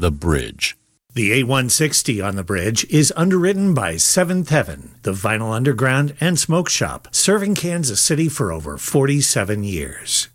The Bridge. The 8160 on the bridge is underwritten by Seventh Heaven, the Vinyl Underground and Smoke Shop, serving Kansas City for over 47 years.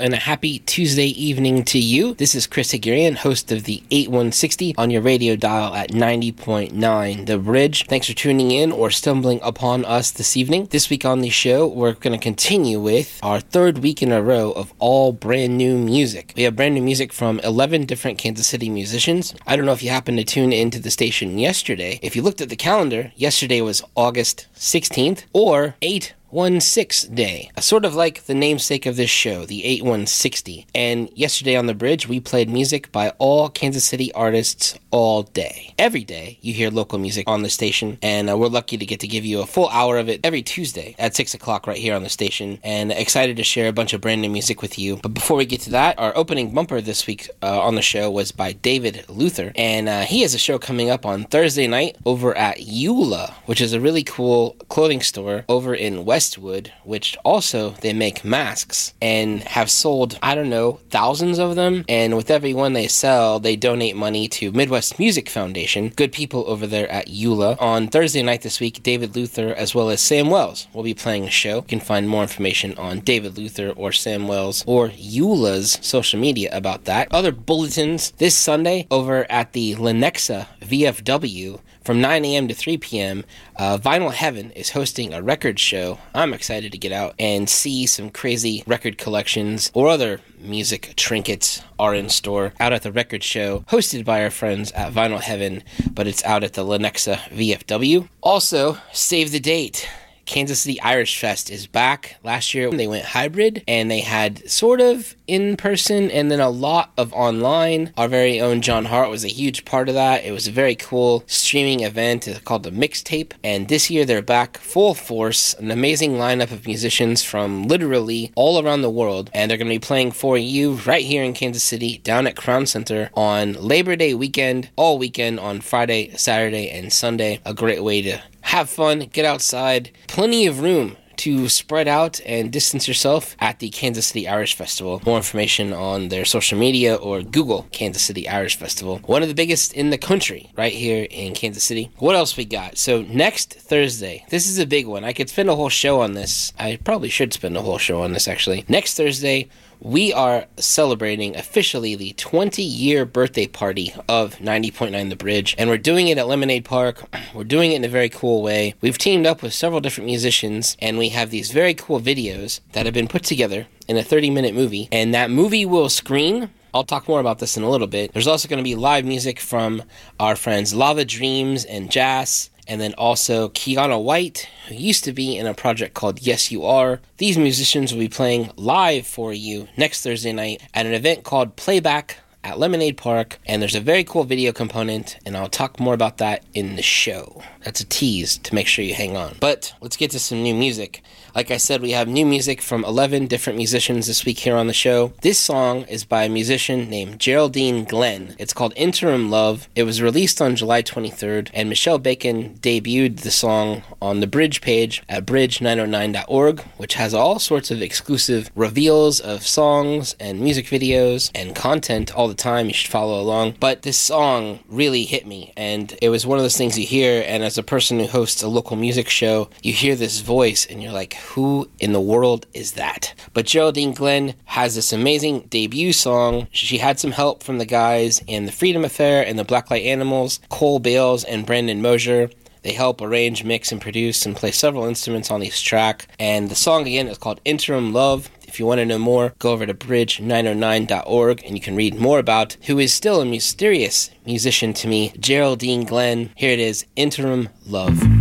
And a happy Tuesday evening to you. This is Chris Haghirian, host of the 8160 on your radio dial at 90.9 The Bridge. Thanks for tuning in or stumbling upon us this evening. This week on the show, we're going to continue with our third week in a row of all brand new music. We have brand new music from 11 different Kansas City musicians. I don't know if you happened to tune into the station yesterday. If you looked at the calendar, yesterday was August 16th or 8 816 Day, sort of like the namesake of this show, the 8160. And yesterday on the bridge, we played music by all Kansas City artists all day. Every day, you hear local music on the station, and uh, we're lucky to get to give you a full hour of it every Tuesday at 6 o'clock right here on the station. And excited to share a bunch of brand new music with you. But before we get to that, our opening bumper this week uh, on the show was by David Luther, and uh, he has a show coming up on Thursday night over at Eula, which is a really cool clothing store over in West. Westwood, which also they make masks and have sold, I don't know, thousands of them. And with every one they sell, they donate money to Midwest Music Foundation. Good people over there at Eula. On Thursday night this week, David Luther as well as Sam Wells will be playing a show. You can find more information on David Luther or Sam Wells or Eula's social media about that. Other bulletins this Sunday over at the Lenexa VFW from 9 a.m. to 3 p.m., uh, Vinyl Heaven is hosting a record show. I'm excited to get out and see some crazy record collections or other music trinkets are in store out at the record show hosted by our friends at Vinyl Heaven, but it's out at the Lenexa VFW. Also, save the date. Kansas City Irish Fest is back. Last year they went hybrid and they had sort of in person and then a lot of online. Our very own John Hart was a huge part of that. It was a very cool streaming event called the Mixtape. And this year they're back full force, an amazing lineup of musicians from literally all around the world. And they're going to be playing for you right here in Kansas City down at Crown Center on Labor Day weekend, all weekend on Friday, Saturday, and Sunday. A great way to have fun, get outside, plenty of room to spread out and distance yourself at the Kansas City Irish Festival. More information on their social media or Google Kansas City Irish Festival. One of the biggest in the country, right here in Kansas City. What else we got? So, next Thursday, this is a big one. I could spend a whole show on this. I probably should spend a whole show on this actually. Next Thursday, we are celebrating officially the 20 year birthday party of 90.9 The Bridge, and we're doing it at Lemonade Park. We're doing it in a very cool way. We've teamed up with several different musicians, and we have these very cool videos that have been put together in a 30 minute movie, and that movie will screen I'll talk more about this in a little bit. There's also going to be live music from our friends Lava Dreams and Jazz and then also Kiana White, who used to be in a project called Yes You Are. These musicians will be playing live for you next Thursday night at an event called Playback at Lemonade Park, and there's a very cool video component, and I'll talk more about that in the show. That's a tease to make sure you hang on. But let's get to some new music. Like I said, we have new music from 11 different musicians this week here on the show. This song is by a musician named Geraldine Glenn. It's called Interim Love. It was released on July 23rd, and Michelle Bacon debuted the song on the Bridge page at bridge909.org, which has all sorts of exclusive reveals of songs and music videos and content all the time. You should follow along. But this song really hit me, and it was one of those things you hear, and as a person who hosts a local music show, you hear this voice, and you're like, who in the world is that? But Geraldine Glenn has this amazing debut song. She had some help from the guys in The Freedom Affair and the Blacklight Animals, Cole Bales and Brandon Mosier. They help arrange, mix, and produce and play several instruments on this track. And the song again is called Interim Love. If you want to know more, go over to bridge909.org and you can read more about who is still a mysterious musician to me, Geraldine Glenn. Here it is Interim Love.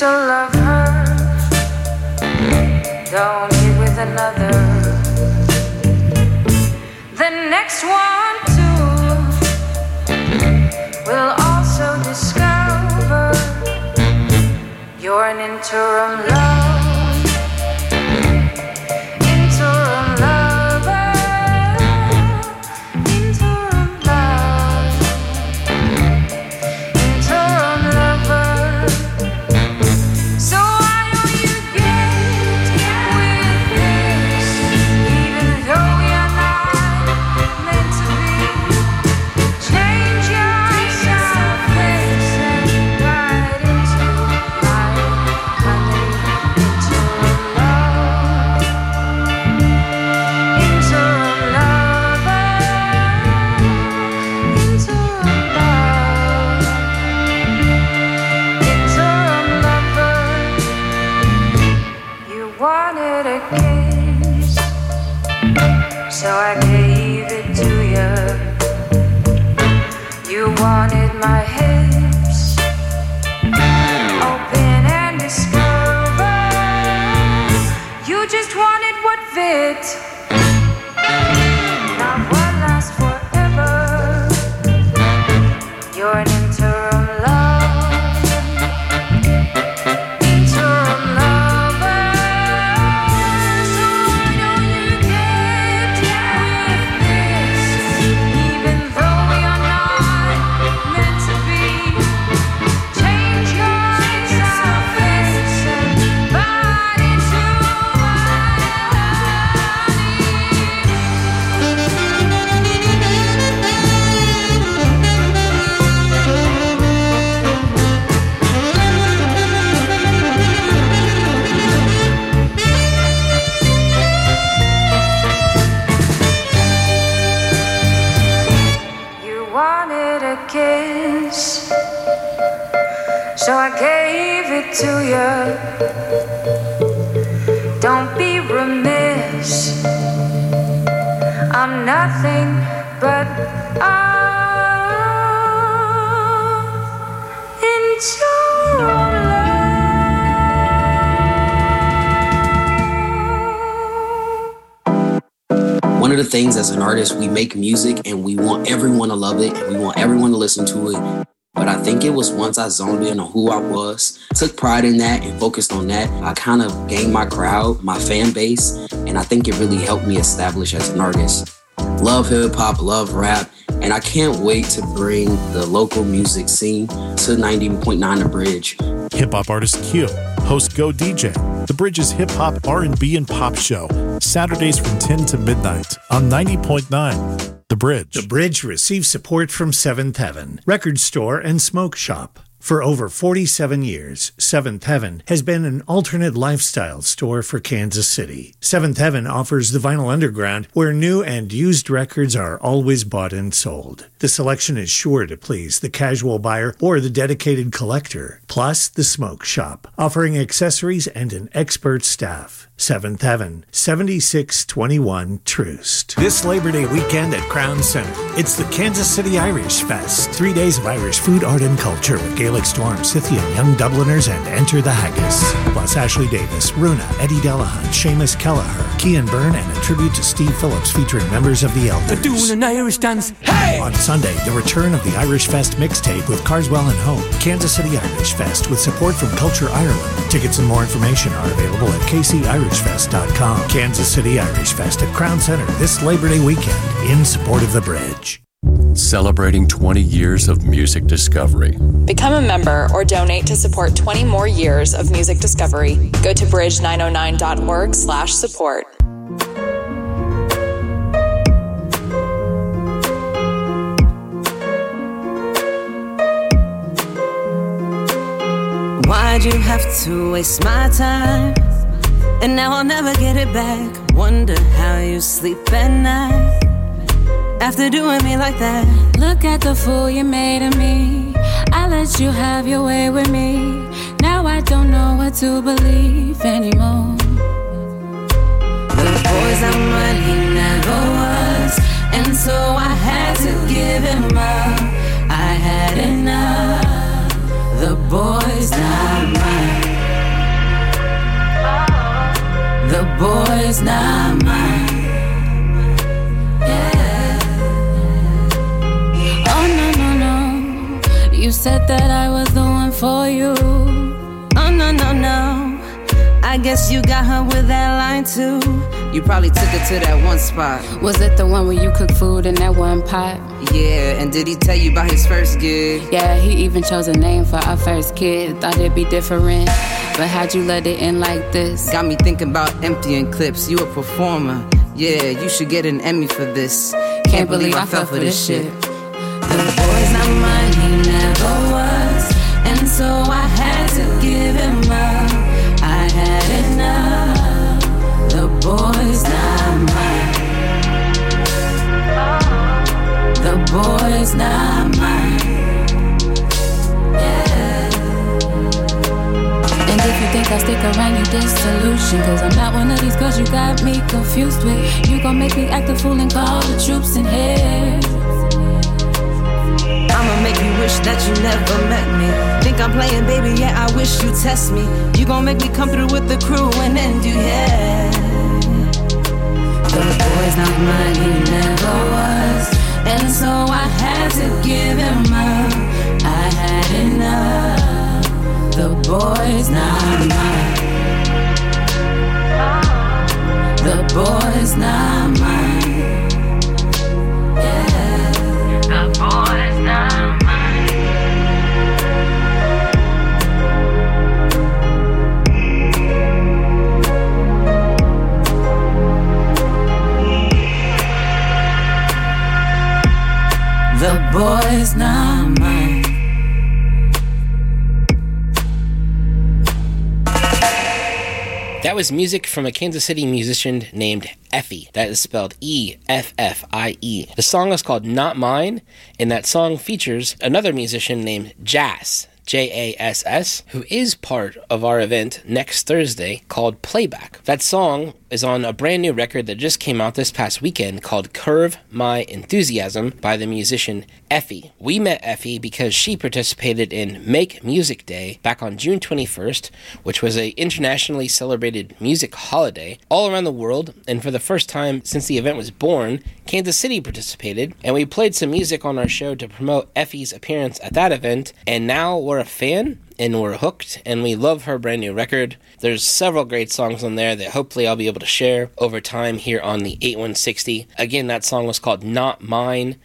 Still love her don't get with another. The next one too will also discover you're an interim love. As an artist, we make music and we want everyone to love it and we want everyone to listen to it. But I think it was once I zoned in on who I was, took pride in that and focused on that, I kind of gained my crowd, my fan base, and I think it really helped me establish as an artist. Love hip hop, love rap, and I can't wait to bring the local music scene to 90.9 The Bridge. Hip hop artist Q, host Go DJ, The Bridge's hip hop, R&B, and pop show, Saturdays from 10 to midnight on 90.9 The Bridge. The Bridge receives support from Seventh Heaven, record store and smoke shop. For over 47 years, Seventh Heaven has been an alternate lifestyle store for Kansas City. Seventh Heaven offers the Vinyl Underground, where new and used records are always bought and sold. The selection is sure to please the casual buyer or the dedicated collector, plus the smoke shop, offering accessories and an expert staff. Seventh Heaven, 7621 Troost. This Labor Day weekend at Crown Center, it's the Kansas City Irish Fest. Three days of Irish food, art, and culture with Gaelic Storm, Scythian, Young Dubliners, and Enter the Haggis. Plus Ashley Davis, Runa, Eddie Delahunt, Seamus Kelleher, Kian Byrne, and a tribute to Steve Phillips featuring members of the Elders. Doing an Irish dance. Hey! On Sunday, the return of the Irish Fest mixtape with Carswell and Hope, Kansas City Irish Fest with support from Culture Ireland. Tickets and more information are available at kcirishfest.com. Kansas City Irish Fest at Crown Center this Labor Day weekend in support of the bridge. Celebrating 20 years of music discovery. Become a member or donate to support 20 more years of music discovery. Go to bridge909.org slash support. Why'd you have to waste my time? And now I'll never get it back. Wonder how you sleep at night after doing me like that. Look at the fool you made of me. I let you have your way with me. Now I don't know what to believe anymore. The boy's not what he never was, and so I had to give him up. I had enough. The boy's not boy's not mine. Yeah. Oh no no no. You said that I was the one for you. Oh no no no. I guess you got her with that line too. You probably took her to that one spot. Was it the one where you cook food in that one pot? Yeah, and did he tell you about his first gig? Yeah, he even chose a name for our first kid. Thought it'd be different. But how'd you let it in like this? Got me thinking about emptying clips. You a performer. Yeah, you should get an Emmy for this. Can't believe I fell for this shit. The boy's not mine, he never was. And so I had boy's not mine. The boy's not mine. Yeah. And if you think I'll stick around, you disillusion. Cause I'm not one of these girls you got me confused with. You gon' make me act a fool and call the troops in here. I'ma make you wish that you never met me. Think I'm playing, baby, yeah, I wish you test me. You gon' make me come through with the crew and then do, yeah. The boy's not mine, he never was. And so I had to give him up. I had enough. The boy's not mine. The boy's not mine. Yeah. The boy's not mine. Boy's not mine. That was music from a Kansas City musician named Effie. That is spelled E F F I E. The song is called Not Mine, and that song features another musician named Jass. J A S S, who is part of our event next Thursday called Playback. That song is on a brand new record that just came out this past weekend called Curve My Enthusiasm by the musician Effie. We met Effie because she participated in Make Music Day back on June 21st, which was a internationally celebrated music holiday all around the world, and for the first time since the event was born, Kansas City participated, and we played some music on our show to promote Effie's appearance at that event, and now we're a fan and we're hooked and we love her brand new record. There's several great songs on there that hopefully I'll be able to share over time here on the 8160. Again, that song was called Not Mine.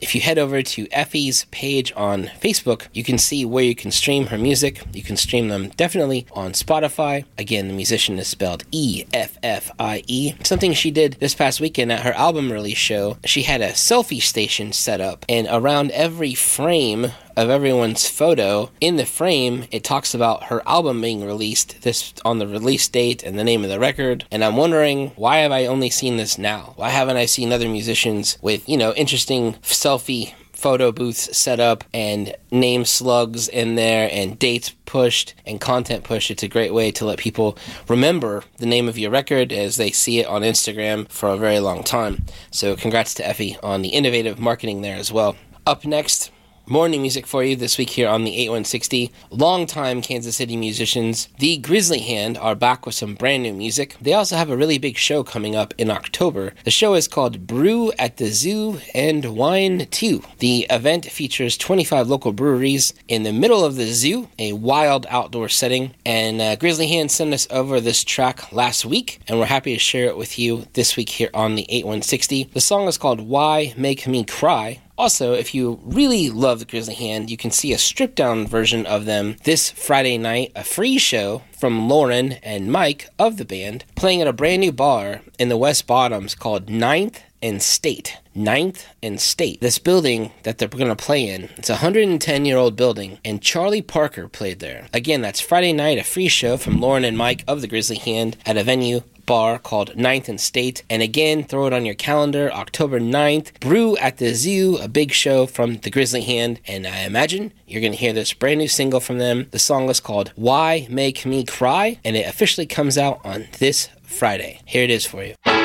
If you head over to Effie's page on Facebook, you can see where you can stream her music. You can stream them definitely on Spotify. Again, the musician is spelled E F F I E. Something she did this past weekend at her album release show, she had a selfie station set up, and around every frame of everyone's photo in the frame it talks about her album being released this on the release date and the name of the record and i'm wondering why have i only seen this now why haven't i seen other musicians with you know interesting selfie photo booths set up and name slugs in there and dates pushed and content pushed. It's a great way to let people remember the name of your record as they see it on Instagram for a very long time. So, congrats to Effie on the innovative marketing there as well. Up next, New music for you this week here on the 8160. Longtime Kansas City musicians, the Grizzly Hand, are back with some brand new music. They also have a really big show coming up in October. The show is called Brew at the Zoo and Wine 2. The event features 25 local breweries in the middle of the zoo, a wild outdoor setting. And uh, Grizzly Hand sent us over this track last week, and we're happy to share it with you this week here on the 8160. The song is called Why Make Me Cry. Also, if you really love the Grizzly Hand, you can see a stripped down version of them this Friday night, a free show from Lauren and Mike of the band, playing at a brand new bar in the West Bottoms called Ninth and State. Ninth and State. This building that they're going to play in, it's a 110 year old building, and Charlie Parker played there. Again, that's Friday night, a free show from Lauren and Mike of the Grizzly Hand at a venue bar called Ninth and State. And again, throw it on your calendar, October 9th. Brew at the Zoo, a big show from the Grizzly Hand. And I imagine you're going to hear this brand new single from them. The song is called Why Make Me Cry, and it officially comes out on this Friday. Here it is for you.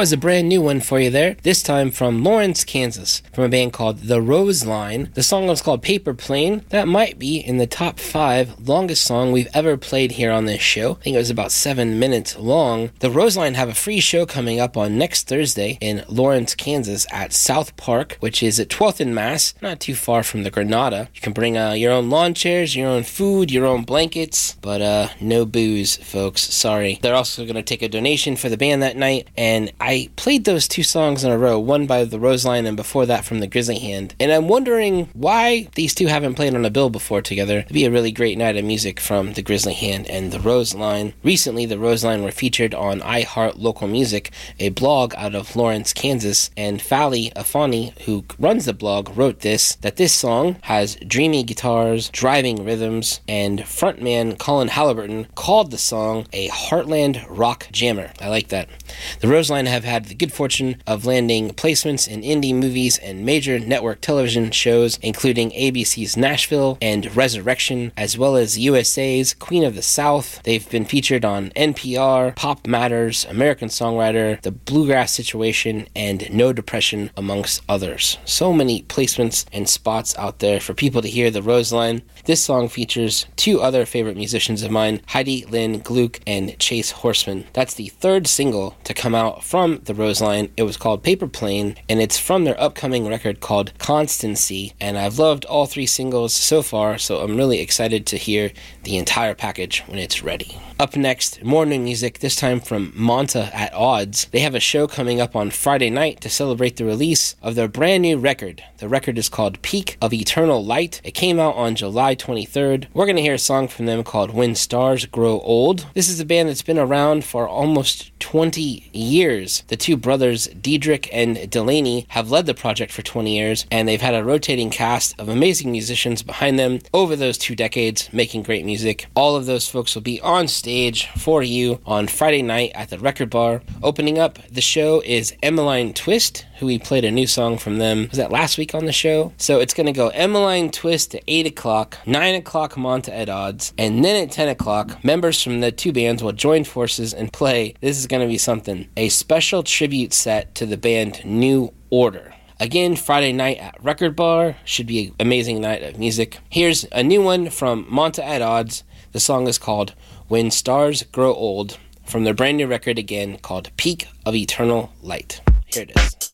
Was a brand new one for you there, this time from Lawrence, Kansas, from a band called The Roseline. The song was called Paper Plane. That might be in the top five longest song we've ever played here on this show. I think it was about seven minutes long. The Roseline have a free show coming up on next Thursday in Lawrence, Kansas at South Park, which is at 12th and Mass, not too far from the Granada. You can bring uh, your own lawn chairs, your own food, your own blankets, but uh, no booze, folks. Sorry. They're also going to take a donation for the band that night, and I played those two songs in a row, one by the Roseline and before that from the Grizzly Hand. And I'm wondering why these two haven't played on a bill before together. It'd be a really great night of music from the Grizzly Hand and the Roseline. Recently, the Roseline were featured on iHeart Local Music, a blog out of Lawrence, Kansas, and Fally Afani, who runs the blog, wrote this that this song has dreamy guitars, driving rhythms, and frontman Colin Halliburton called the song a Heartland rock jammer. I like that. The Roseline have had the good fortune of landing placements in indie movies and major network television shows, including ABC's Nashville and Resurrection, as well as USA's Queen of the South. They've been featured on NPR, Pop Matters, American Songwriter, The Bluegrass Situation, and No Depression, amongst others. So many placements and spots out there for people to hear the Roseline. This song features two other favorite musicians of mine, Heidi Lynn Gluck and Chase Horseman. That's the third single to come out from the Roseline. It was called Paper Plane, and it's from their upcoming record called Constancy. And I've loved all three singles so far, so I'm really excited to hear the entire package when it's ready. Up next, more new music, this time from Monta at Odds. They have a show coming up on Friday night to celebrate the release of their brand new record. The record is called Peak of Eternal Light. It came out on July 23rd. We're going to hear a song from them called When Stars Grow Old. This is a band that's been around for almost 20 years. The two brothers, Diedrich and Delaney, have led the project for 20 years, and they've had a rotating cast of amazing musicians behind them over those two decades, making great music. All of those folks will be on stage for you on Friday night at the Record Bar. Opening up the show is Emmeline Twist, who we played a new song from them. Was that last week on the show? So it's going to go Emmeline Twist at 8 o'clock, 9 o'clock Monta at Odds, and then at 10 o'clock, members from the two bands will join forces and play. This is going to be something a special tribute set to the band New Order. Again, Friday night at Record Bar. Should be an amazing night of music. Here's a new one from Monta at Odds. The song is called When Stars Grow Old from their brand new record again called Peak of Eternal Light. Here it is.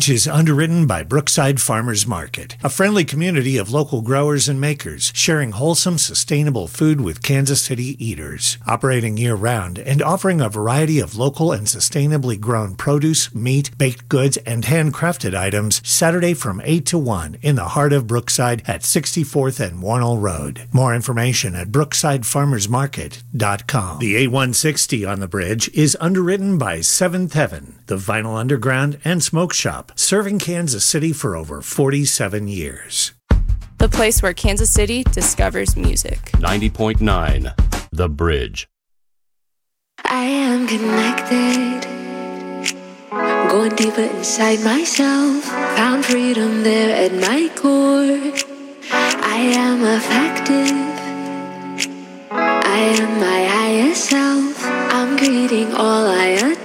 Bridge is underwritten by Brookside Farmers Market, a friendly community of local growers and makers sharing wholesome, sustainable food with Kansas City eaters. Operating year round and offering a variety of local and sustainably grown produce, meat, baked goods, and handcrafted items Saturday from 8 to 1 in the heart of Brookside at 64th and Wornall Road. More information at brooksidefarmersmarket.com. The 8160 on the bridge is underwritten by Seventh Heaven, the Vinyl Underground and Smoke Shop, serving Kansas City for over 47 years. The place where Kansas City discovers music. 90.9 The Bridge. I am connected. Going deeper inside myself. Found freedom there at my core. I am effective. I am my highest self. I'm greeting all I adore.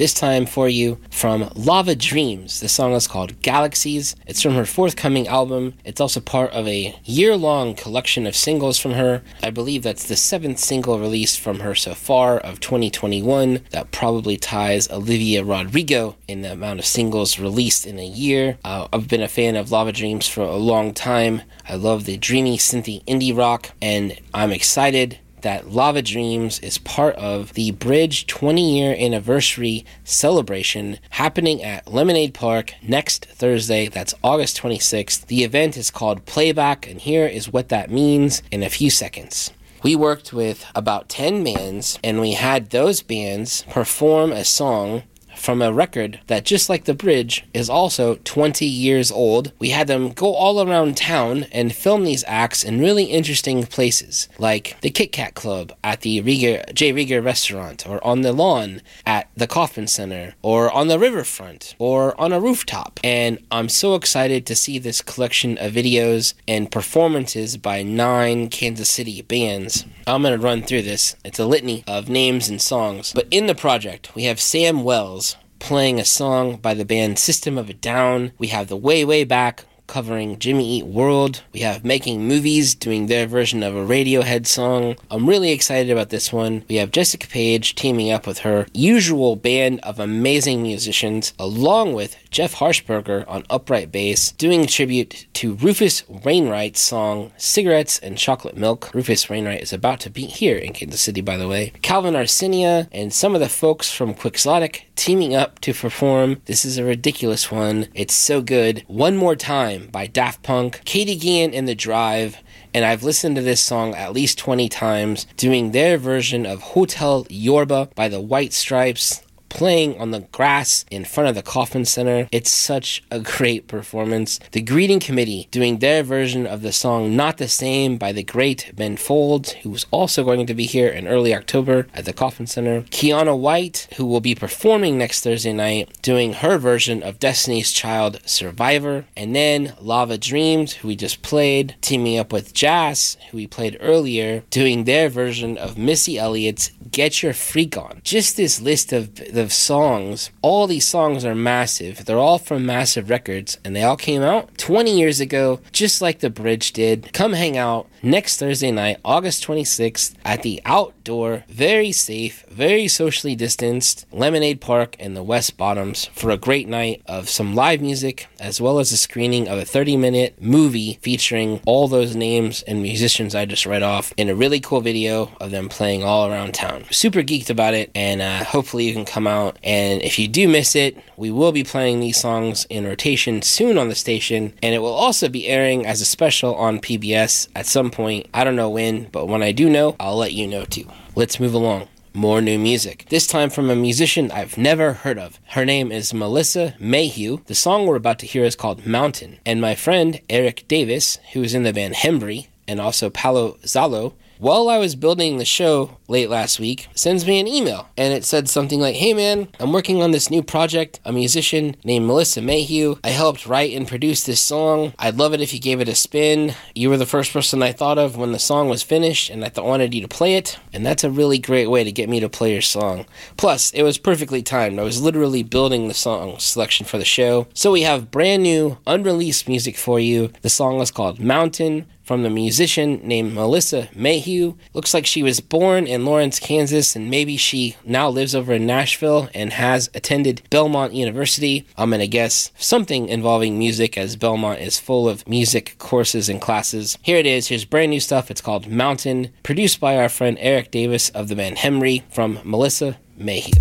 This time for you from Lava Dreams. The song is called Galaxies. It's from her forthcoming album. It's also part of a year long collection of singles from her. I believe that's the seventh single released from her so far of 2021. That probably ties Olivia Rodrigo in the amount of singles released in a year. Uh, I've been a fan of Lava Dreams for a long time. I love the dreamy, synthy indie rock, and I'm excited that Lava Dreams is part of the Bridge 20 year anniversary celebration happening at Lemonade Park next Thursday. That's August 26th. The event is called Playback, and here is what that means in a few seconds. We worked with about 10 bands, and we had those bands perform a song from a record that, just like The Bridge, is also 20 years old. We had them go all around town and film these acts in really interesting places, like the Kit Kat Club at the Rieger, J. Rieger restaurant, or on the lawn at the Kauffman Center, or on the riverfront, or on a rooftop. And I'm so excited to see this collection of videos and performances by nine Kansas City bands. I'm going to run through this. It's a litany of names and songs. But in the project, we have Sam Wells playing a song by the band System of a Down. We have the Way Way Back covering Jimmy Eat World. We have Making Movies doing their version of a Radiohead song. I'm really excited about this one. We have Jessica Page teaming up with her usual band of amazing musicians, along with Jeff Harshbarger on upright bass, doing tribute to Rufus Wainwright's song Cigarettes and Chocolate Milk. Rufus Wainwright is about to be here in Kansas City, by the way. Calvin Arsenia and some of the folks from Quixotic teaming up to perform. This is a ridiculous one. It's so good. One More Time by Daft Punk, Katy Guillen and The Drive, and I've listened to this song at least 20 times, doing their version of Hotel Yorba by the White Stripes playing on the grass in front of the Kauffman Center. It's such a great performance. The Greeting Committee doing their version of the song Not the Same by the great Ben Folds, who's also going to be here in early October at the Kauffman Center. Kiana White, who will be performing next Thursday night, doing her version of Destiny's Child Survivor. And then Lava Dreams, who we just played, teaming up with Jazz, who we played earlier, doing their version of Missy Elliott's Get Your Freak On. Just this list of of songs, all these songs are massive. They're all from Massive Records, and they all came out 20 years ago, just like The Bridge did. Come hang out next Thursday night, August 26th, at the outdoor, very safe, very socially distanced Lemonade Park in the West Bottoms for a great night of some live music, as well as a screening of a 30 minute movie featuring all those names and musicians I just read off in a really cool video of them playing all around town. Super geeked about it, and uh, hopefully you can come out. And if you do miss it, we will be playing these songs in rotation soon on the station, and it will also be airing as a special on PBS at some point. I don't know when, but when I do know, I'll let you know too. Let's move along. More new music. This time from a musician I've never heard of. Her name is Melissa Mayhew. The song we're about to hear is called Mountain. And my friend Eric Davis, who is in the band Hembree, and also Palo Zalo, while I was building the show late last week, sends me an email and it said something like, Hey man, I'm working on this new project, a musician named Melissa Mayhew. I helped write and produce this song. I'd love it if you gave it a spin. You were the first person I thought of when the song was finished and I th- wanted you to play it. And that's a really great way to get me to play your song. Plus, it was perfectly timed. I was literally building the song selection for the show. So we have brand new, unreleased music for you. The song is called Mountain from the musician named Melissa Mayhew. Looks like she was born in Lawrence, Kansas, and maybe she now lives over in Nashville and has attended Belmont University. I'm gonna guess something involving music, as Belmont is full of music courses and classes. Here it is. Here's brand new stuff. It's called Mountain, produced by our friend Eric Davis of the band Hembree from Melissa Mayhew.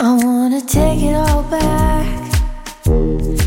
I wanna take it all back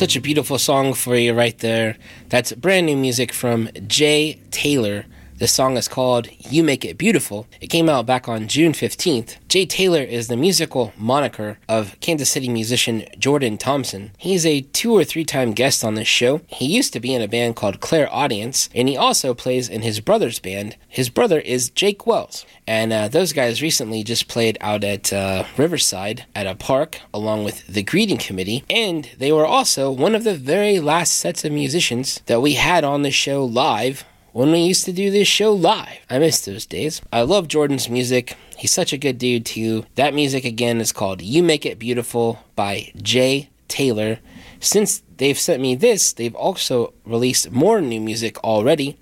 Such a beautiful song for you right there. That's brand new music from Jay Taylor. The song is called You Make It Beautiful. It came out back on June 15th. Jay Taylor is the musical moniker of Kansas City musician Jordan Thompson. He's a two or three time guest on this show. He used to be in a band called Claire Audience, and he also plays in his brother's band. His brother is Jake Wells. And uh, those guys recently just played out at uh, Riverside at a park along with the greeting committee. And they were also one of the very last sets of musicians that we had on the show live when we used to do this show live. I miss those days. I love Jordan's music. He's such a good dude, too. That music, again, is called You Make It Beautiful by Jay Taylor. Since they've sent me this, they've also released more new music already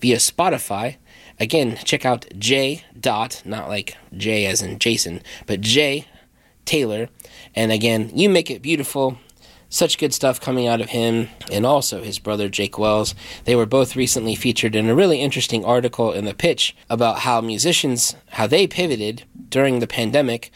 via Spotify. Again, check out J dot, not like J as in Jason, but J Taylor. And again, you make it beautiful. Such good stuff coming out of him and also his brother Jake Wells. They were both recently featured in a really interesting article in the pitch about how musicians, how they pivoted during the pandemic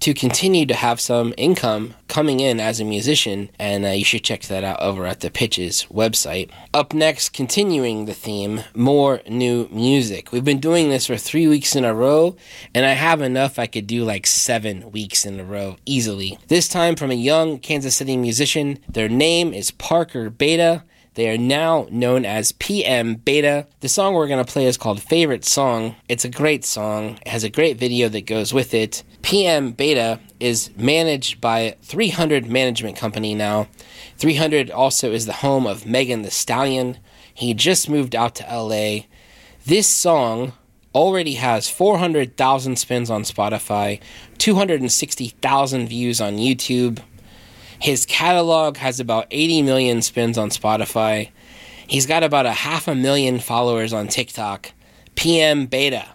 to continue to have some income coming in as a musician, and uh, you should check that out over at the Pitches website. Up next, continuing the theme, more new music. We've been doing this for three weeks in a row, and I have enough I could do like seven weeks in a row easily. This time from a young Kansas City musician. Their name is Parker Bata. They are now known as PM Bata. The song we're going to play is called Favorite Song. It's a great song, it has a great video that goes with it. PM Bata is managed by 300 Management Company now. 300 also is the home of Megan Thee Stallion. He just moved out to LA. This song already has 400,000 spins on Spotify, 260,000 views on YouTube. His catalog has about 80 million spins on Spotify. He's got about a half a million followers on TikTok. PM Bata.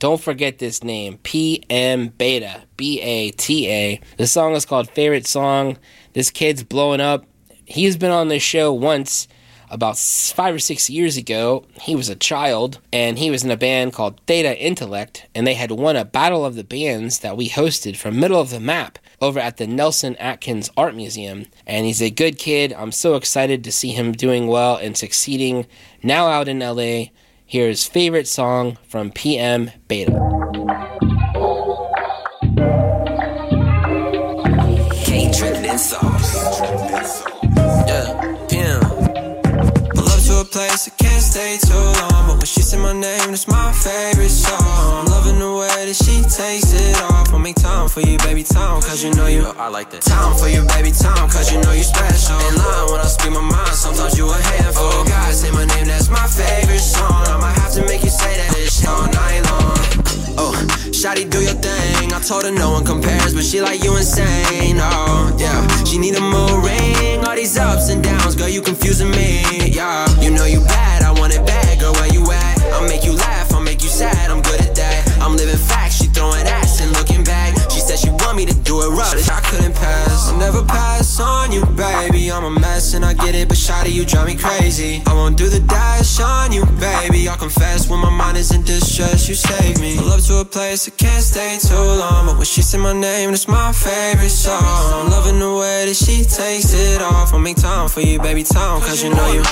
Don't forget this name PM Bata. B A T A. The song is called Favorite Song. This kid's blowing up. He's been on this show once about five or six years ago. He was a child and he was in a band called Theta Intellect, and they had won a Battle of the Bands that we hosted from Middle of the Map over at the Nelson Atkins Art Museum. And he's a good kid. I'm so excited to see him doing well and succeeding. Now out in LA, here's favorite song from PM Bata. K-Trippin' Sauce. Yeah, PM. Pull up to a place I can't stay too long, when she said my name, it's my favorite song. I'm loving the way that she takes it off. I'll make time for you, baby, time, cause you know you. I like that. Time for you, baby, time, cause you know you special. In line when I speak my mind, sometimes you a handful. Oh, God, say my name, that's my favorite song. I might have to make you say that shit all night long. Oh, Shotty, do your thing. I told her no one compares, but she like you insane. Oh, yeah. She need a mood ring. All these ups and downs, girl, you confusing me. Yeah, you know you bad. I want it bad, sad. I'm good at that. I'm living facts. She throwing ass and looking back. She said she want me to do it rough. I couldn't pass. I'll never pass on you, baby. I'm a mess and I get it, but Shotty, you drive me crazy. I won't do the dash on you, baby. I'll confess when my mind is in distress. You save me. Pull up to a place I can't stay too long, but when she say my name, it's my favorite song. I'm loving the way that she takes it off. I'll make time for you, baby, time, cause you know you.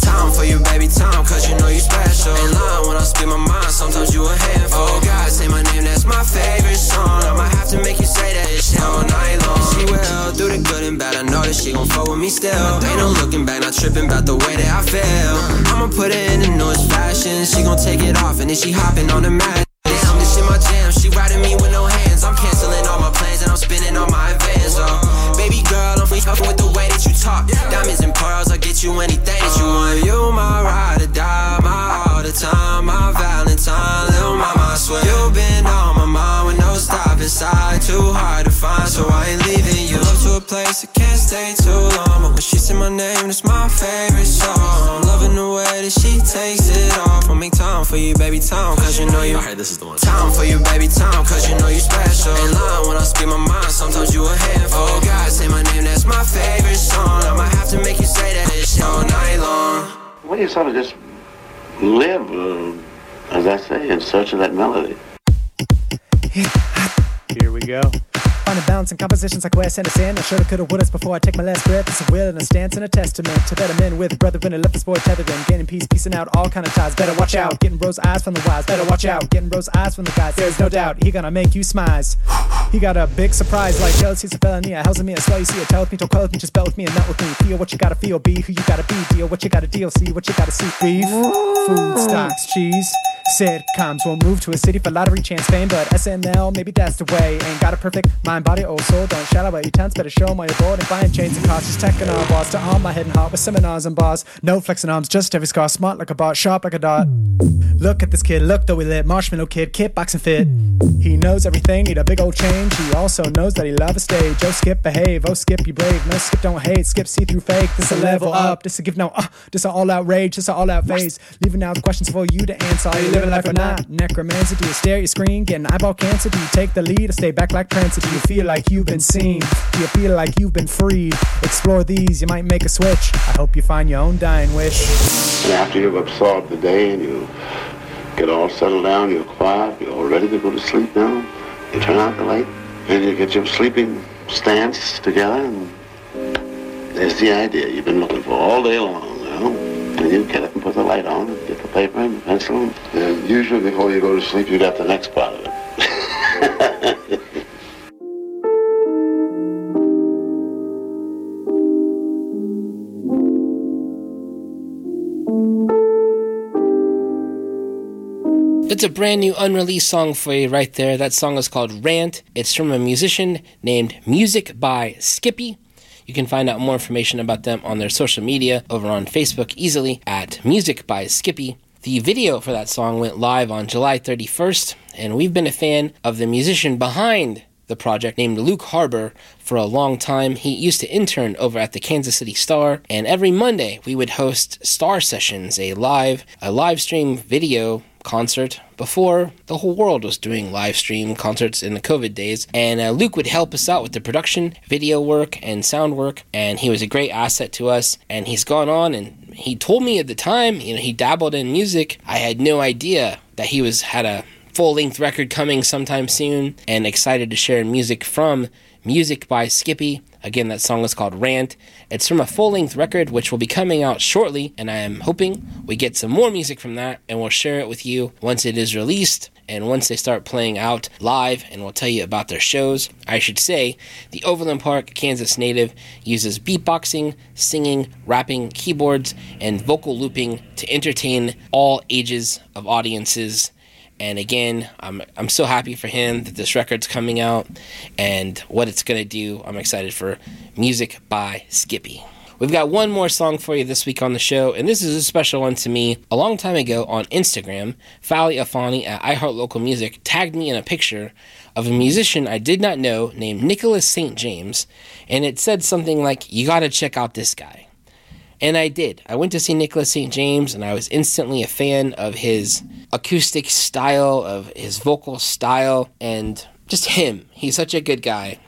Time for you, baby, time, cause you know you special. In line when I speak my mind, sometimes you a handful. Oh, God, say my name, that's my favorite song. I might have to make you say that shit all night long. She will do the good and bad, I know that she gon' fuck with me still. Ain't no looking back, not tripping about the way that I feel. I'ma put her in the newest fashion, she gon' take it off, and then she hopping on the mat. Damn, this shit my jam, she riding me with no hands. I'm canceling all my plans and I'm spending all my advance. Oh, baby girl, I'm fucking with the way that you talk. Diamonds and pearls, I'll get you anything that you want. You my ride or die, my all the time, my Valentine, little mama, I swear. You been on my mind with no stop inside, too hard to find, so I ain't a place I can't stay too long, but when she said my name, it's my favorite song. I'm loving the way that she takes it off. I'll make time for you, baby, time, cause you know you. Alright, this is the one. Time for you, baby, time, cause you know you special. In line when I speak my mind, sometimes you a handful. Oh, God, say my name, that's my favorite song. I might have to make you say that shit all night long. Well, you sort of just live, uh, as I say, in search of that melody. Here we go. A bounce and compositions like where Wes Anderson. I shoulda, coulda, wouldas before I take my last breath. It's a will and a stance and a testament to better men with brethren and left this boy tethered in. Gaining peace, piecing out all kind of ties. Better watch out. Getting rose eyes from the wise. Better watch out. Getting rose eyes from the guys. There's no doubt he gonna make you smize. He got a big surprise like jealousy's a felony. A hell's in me. That's why you see it. Tell with me, don't call with me. Just bell with me and melt with me. Feel what you gotta feel. Be who you gotta be. Deal what you gotta deal. See what you gotta see. Beef, food, stocks, cheese. Sitcoms won't move to a city for lottery chance fame, but SNL, maybe that's the way. Ain't got a perfect mind, body, or soul. Don't shout out about your tense, better show 'em why you're bored and buying chains and cars. Just and our boss to arm my head and heart with seminars and bars. No flexing arms, just every scar. Smart like a bot, sharp like a dot. Look at this kid, look though we lit. Marshmallow kid, kickboxing fit. He knows everything, need a big old change. He also knows that he love a stage. Oh, skip, behave. Oh, skip, you brave. No, skip, don't hate. Skip, see through fake. This a level up. This a give no, uh, this a all out rage. This a all out phase. Leaving out questions for you to answer. Living life or not? Necromancer, do you stare at your screen? Getting eyeball cancer? Do you take the lead or stay back like Prancer? Do you feel like you've been seen? Do you feel like you've been freed? Explore these, you might make a switch. I hope you find your own dying wish. After you've absorbed the day and you get all settled down, you're quiet, you're all ready to go to sleep now, you turn out the light and you get your sleeping stance together and there's the idea you've been looking for all day long? And you get up and put the light on and get the paper and the pencil. And usually before you go to sleep, you got the next part of it. It's a brand new unreleased song for you right there. That song is called Rant. It's from a musician named Music by Skippy. You can find out more information about them on their social media over on Facebook easily at Music by Skippy. The video for that song went live on July 31st, and we've been a fan of the musician behind the project named Luke Harbor for a long time. He used to intern over at the Kansas City Star, and every Monday we would host Star Sessions, a live a live stream video concert before the whole world was doing live stream concerts in the COVID days. And uh, Luke would help us out with the production, video work, and sound work. And he was a great asset to us. And he's gone on and he told me at the time, you know, he dabbled in music. I had no idea that he was had a full length record coming sometime soon and excited to share music from Music by Skippy. Again, that song is called Rant. It's from a full length record which will be coming out shortly, and I am hoping we get some more music from that and we'll share it with you once it is released and once they start playing out live, and we'll tell you about their shows. I should say, the Overland Park, Kansas native uses beatboxing, singing, rapping, keyboards, and vocal looping to entertain all ages of audiences. And again, I'm I'm so happy for him that this record's coming out and what it's gonna do. I'm excited for music by Skippy. We've got one more song for you this week on the show, and this is a special one to me. A long time ago on Instagram, Fally Afani at iHeart Local Music tagged me in a picture of a musician I did not know named Nicholas St. James, and it said something like, You gotta check out this guy. And I did. I went to see Nicholas St. James, and I was instantly a fan of his acoustic style, of his vocal style, and just him. He's such a good guy.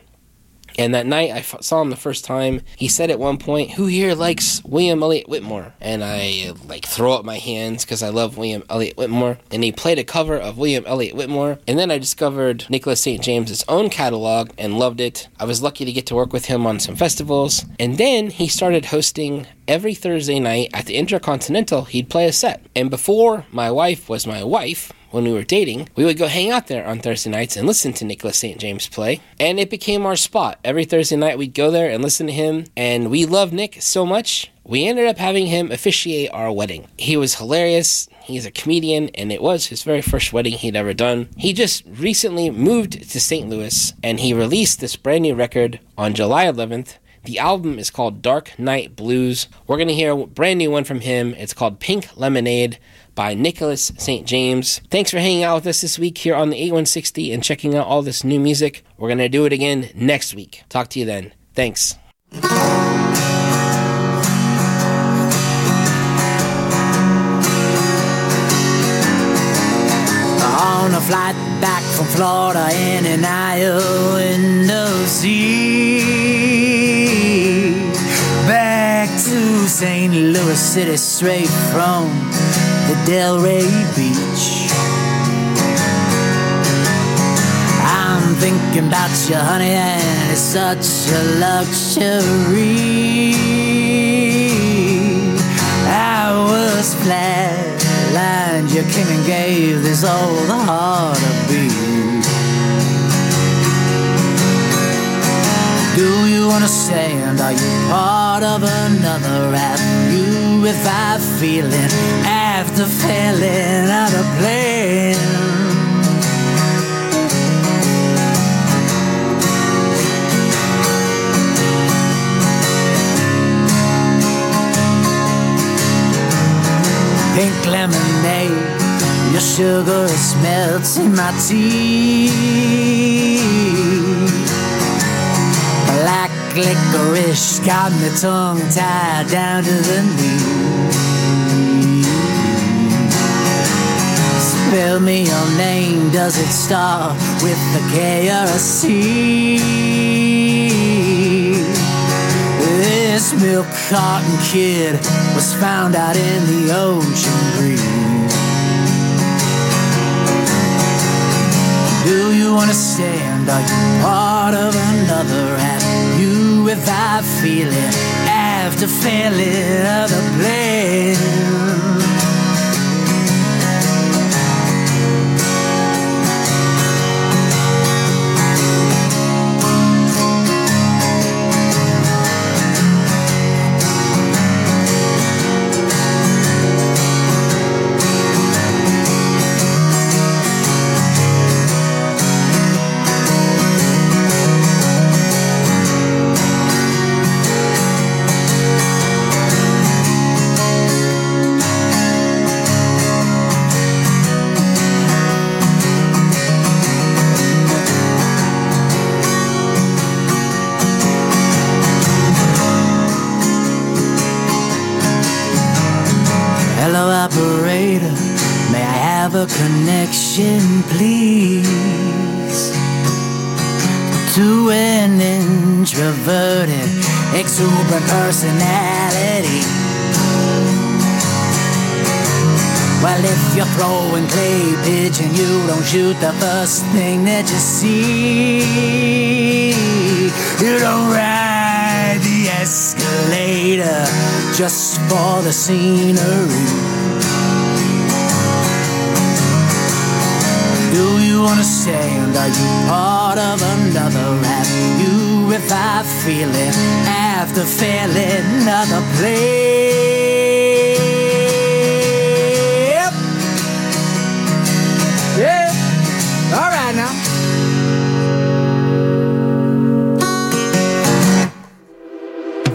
And that night I f- saw him the first time. He said at one point, "Who here likes William Elliott Whitmore?" And I like throw up my hands because I love William Elliott Whitmore. And he played a cover of William Elliott Whitmore. And then I discovered Nicholas St. James's own catalog and loved it. I was lucky to get to work with him on some festivals. And then he started hosting every Thursday night at the Intercontinental. He'd play a set. And before my wife was my wife, when we were dating, we would go hang out there on Thursday nights and listen to Nicholas St. James play. And it became our spot. Every Thursday night we'd go there and listen to him. And we loved Nick so much, we ended up having him officiate our wedding. He was hilarious. He's a comedian, and it was his very first wedding he'd ever done. He just recently moved to St. Louis, and he released this brand new record on July 11th. The album is called Dark Night Blues. We're going to hear a brand new one from him. It's called Pink Lemonade by Nicholas St. James. Thanks for hanging out with us this week here on the 8160 and checking out all this new music. We're going to do it again next week. Talk to you then. Thanks. On a flight back from Florida in an aisle window seat. Back to St. Louis City straight from the Delray Beach. I'm thinking about you, honey, and it's such a luxury. I was flatlined, you came and gave this all the heart a beat. Do you understand? Are you part of another? You if I feeling after failing out of plan? Pink lemonade, your sugar melts in my teeth. Black licorice got me tongue tied down to the knee. Spell me your name, does it start with a K or a C? This milk carton kid was found out in the ocean breeze. Do you understand? Are you part of another? Have you without feeling after failing other plan? You the first thing that you see. You don't ride the escalator just for the scenery. Do you understand? Are you part of another? Have you without feeling after failing another place?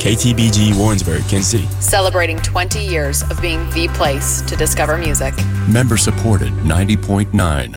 KTBG Warrensburg, Kansas City. Celebrating 20 years of being the place to discover music. Member supported 90.9.